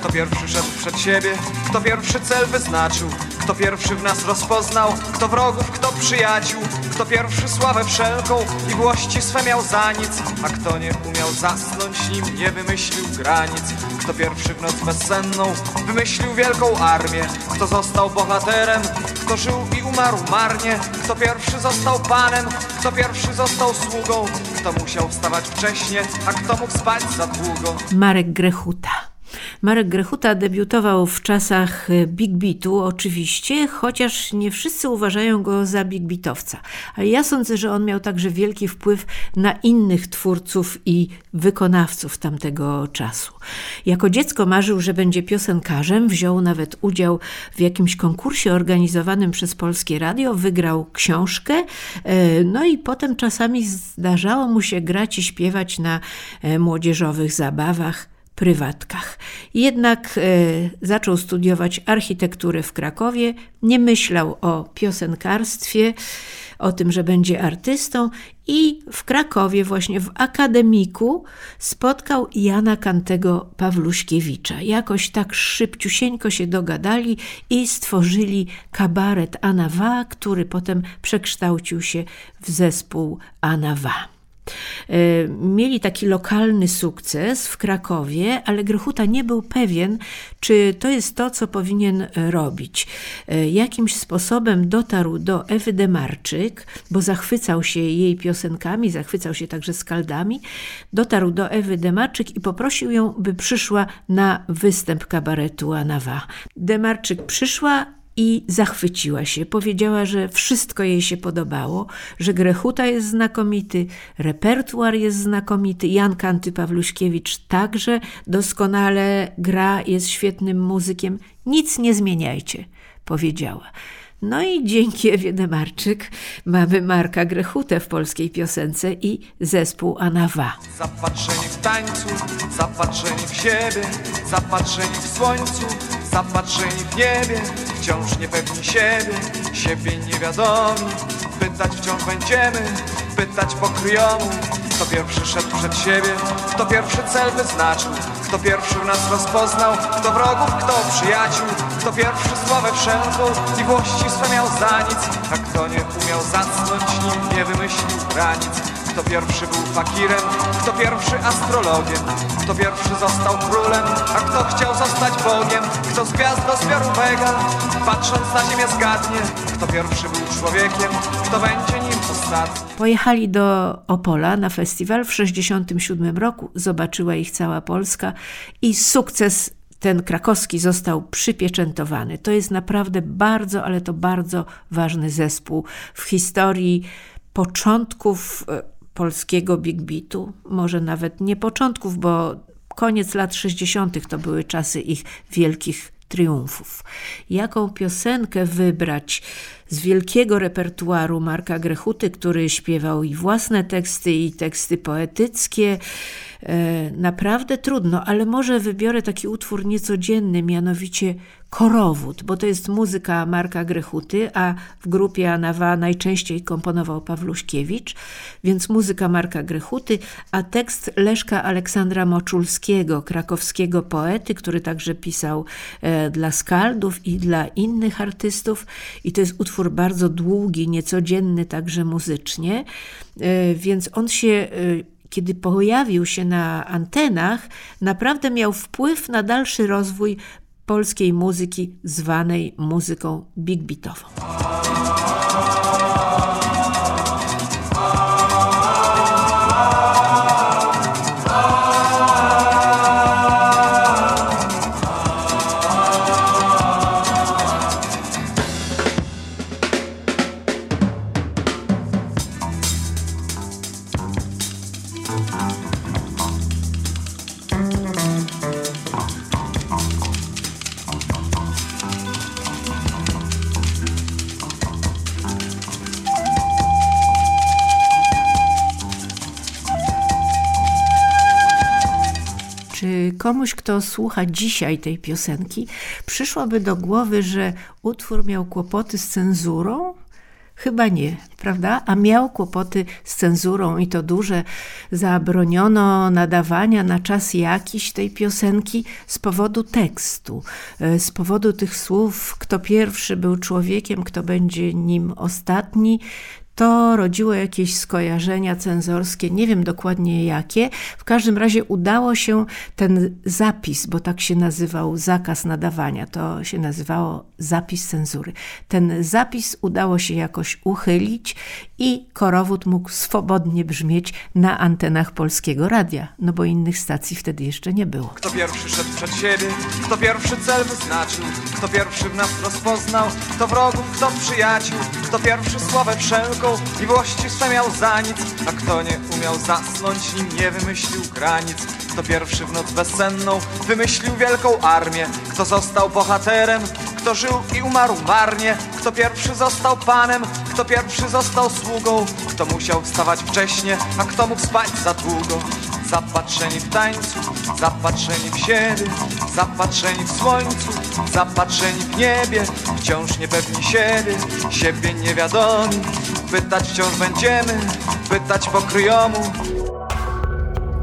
Kto pierwszy szedł przed siebie, kto pierwszy cel wyznaczył, kto pierwszy w nas rozpoznał, kto wrogów, kto przyjaciół, kto pierwszy sławę wszelką i włości swe miał za nic, a kto nie umiał zasnąć, nim nie wymyślił granic, kto pierwszy w noc bezsenną wymyślił wielką armię, kto został bohaterem, kto żył i umarł marnie, kto pierwszy został panem, kto pierwszy został sługą, kto musiał wstawać wcześnie, a kto mógł spać za długo. Marek Grechuta. Marek Grechuta debiutował w czasach Big Beatu, oczywiście, chociaż nie wszyscy uważają go za Big Beatowca. Ale ja sądzę, że on miał także wielki wpływ na innych twórców i wykonawców tamtego czasu. Jako dziecko marzył, że będzie piosenkarzem, wziął nawet udział w jakimś konkursie organizowanym przez Polskie Radio, wygrał książkę, e, no i potem czasami zdarzało mu się grać i śpiewać na e, młodzieżowych zabawach prywatkach. Jednak e, zaczął studiować architekturę w Krakowie, nie myślał o piosenkarstwie, o tym, że będzie artystą i w Krakowie, właśnie w akademiku, spotkał Jana Kantego Pawluśkiewicza. Jakoś tak szybciusieńko się dogadali i stworzyli kabaret Anawa, który potem przekształcił się w zespół Anawa. E, mieli taki lokalny sukces w Krakowie, ale Grechuta nie był pewien, czy to jest to, co powinien robić. E, jakimś sposobem dotarł do Ewy Demarczyk, bo zachwycał się jej piosenkami, zachwycał się także skaldami. Dotarł do Ewy Demarczyk i poprosił ją, by przyszła na występ kabaretu Anawa. Demarczyk przyszła, i zachwyciła się. Powiedziała, że wszystko jej się podobało, że Grechuta jest znakomity, repertuar jest znakomity, Jan Kanty Pawluśkiewicz także doskonale gra, jest świetnym muzykiem. Nic nie zmieniajcie, powiedziała. No i dzięki Ewie Demarczyk mamy Marka Grechutę w polskiej piosence i zespół Anawa. Zapatrzeni w tańcu, zapatrzeni w siebie, zapatrzeni w słońcu, zapatrzeni w niebie, wciąż niepewni siebie, siebie niewiadomi. Pytać wciąż będziemy, pytać po kryjomu, kto pierwszy szedł przed siebie, kto pierwszy cel wyznaczył, kto pierwszy w nas rozpoznał, kto wrogów, kto przyjaciół, kto pierwszy sławę wszelką i włości swe miał za nic, a kto nie umiał zasnąć, nim nie wymyślił granic. Kto pierwszy był fakirem, kto pierwszy astrologiem, kto pierwszy został królem, a kto chciał zostać Bogiem, kto z gwiazd do zbioru wega, patrząc na ziemię zgadnie, kto pierwszy był człowiekiem, kto będzie nim ostatni. Pojechali do Opola na festiwal w 1967 roku, zobaczyła ich cała Polska i sukces ten krakowski został przypieczętowany. To jest naprawdę bardzo, ale to bardzo ważny zespół w historii początków e, polskiego big beatu, może nawet nie początków, bo koniec lat 60. to były czasy ich wielkich triumfów. Jaką piosenkę wybrać z wielkiego repertuaru Marka Grechuty, który śpiewał i własne teksty, i teksty poetyckie, naprawdę trudno, ale może wybiorę taki utwór niecodzienny, mianowicie Korowód, bo to jest muzyka Marka Grechuty, a w grupie Anawa najczęściej komponował Pawluśkiewicz, więc muzyka Marka Grechuty, a tekst Leszka Aleksandra Moczulskiego, krakowskiego poety, który także pisał e, dla skaldów i dla innych artystów. I to jest utwór bardzo długi, niecodzienny także muzycznie, e, więc on się kiedy pojawił się na antenach, naprawdę miał wpływ na dalszy rozwój polskiej muzyki zwanej muzyką big beatową. Komuś, kto słucha dzisiaj tej piosenki, przyszłoby do głowy, że utwór miał kłopoty z cenzurą? Chyba nie, prawda? A miał kłopoty z cenzurą i to duże. Zabroniono nadawania na czas jakiś tej piosenki z powodu tekstu, e, z powodu tych słów, kto pierwszy był człowiekiem, kto będzie nim ostatni to rodziło jakieś skojarzenia cenzorskie, nie wiem dokładnie jakie. W każdym razie udało się ten zapis, bo tak się nazywał zakaz nadawania, to się nazywało zapis cenzury. Ten zapis udało się jakoś uchylić i korowód mógł swobodnie brzmieć na antenach polskiego radia, no bo innych stacji wtedy jeszcze nie było. Kto pierwszy szedł przed siebie, kto pierwszy cel wyznaczył, kto pierwszy w nas rozpoznał, kto wrogów, kto przyjaciół, kto pierwszy sławę wszelką miłości swe miał za nic, a kto nie umiał zasnąć, nim nie wymyślił granic, kto pierwszy w noc bezsenną wymyślił wielką armię, kto został bohaterem, kto żył i umarł marnie, kto pierwszy został panem, kto pierwszy został sługą, kto musiał wstawać wcześnie, a kto mógł spać za długo. Zapatrzeni w tańcu, zapatrzeni w siebie, zapatrzeni w słońcu, zapatrzeni w niebie, wciąż niepewni siebie, siebie niewiadomi. Pytać wciąż będziemy, pytać pokryjomu.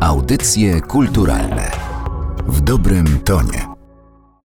Audycje kulturalne w dobrym tonie.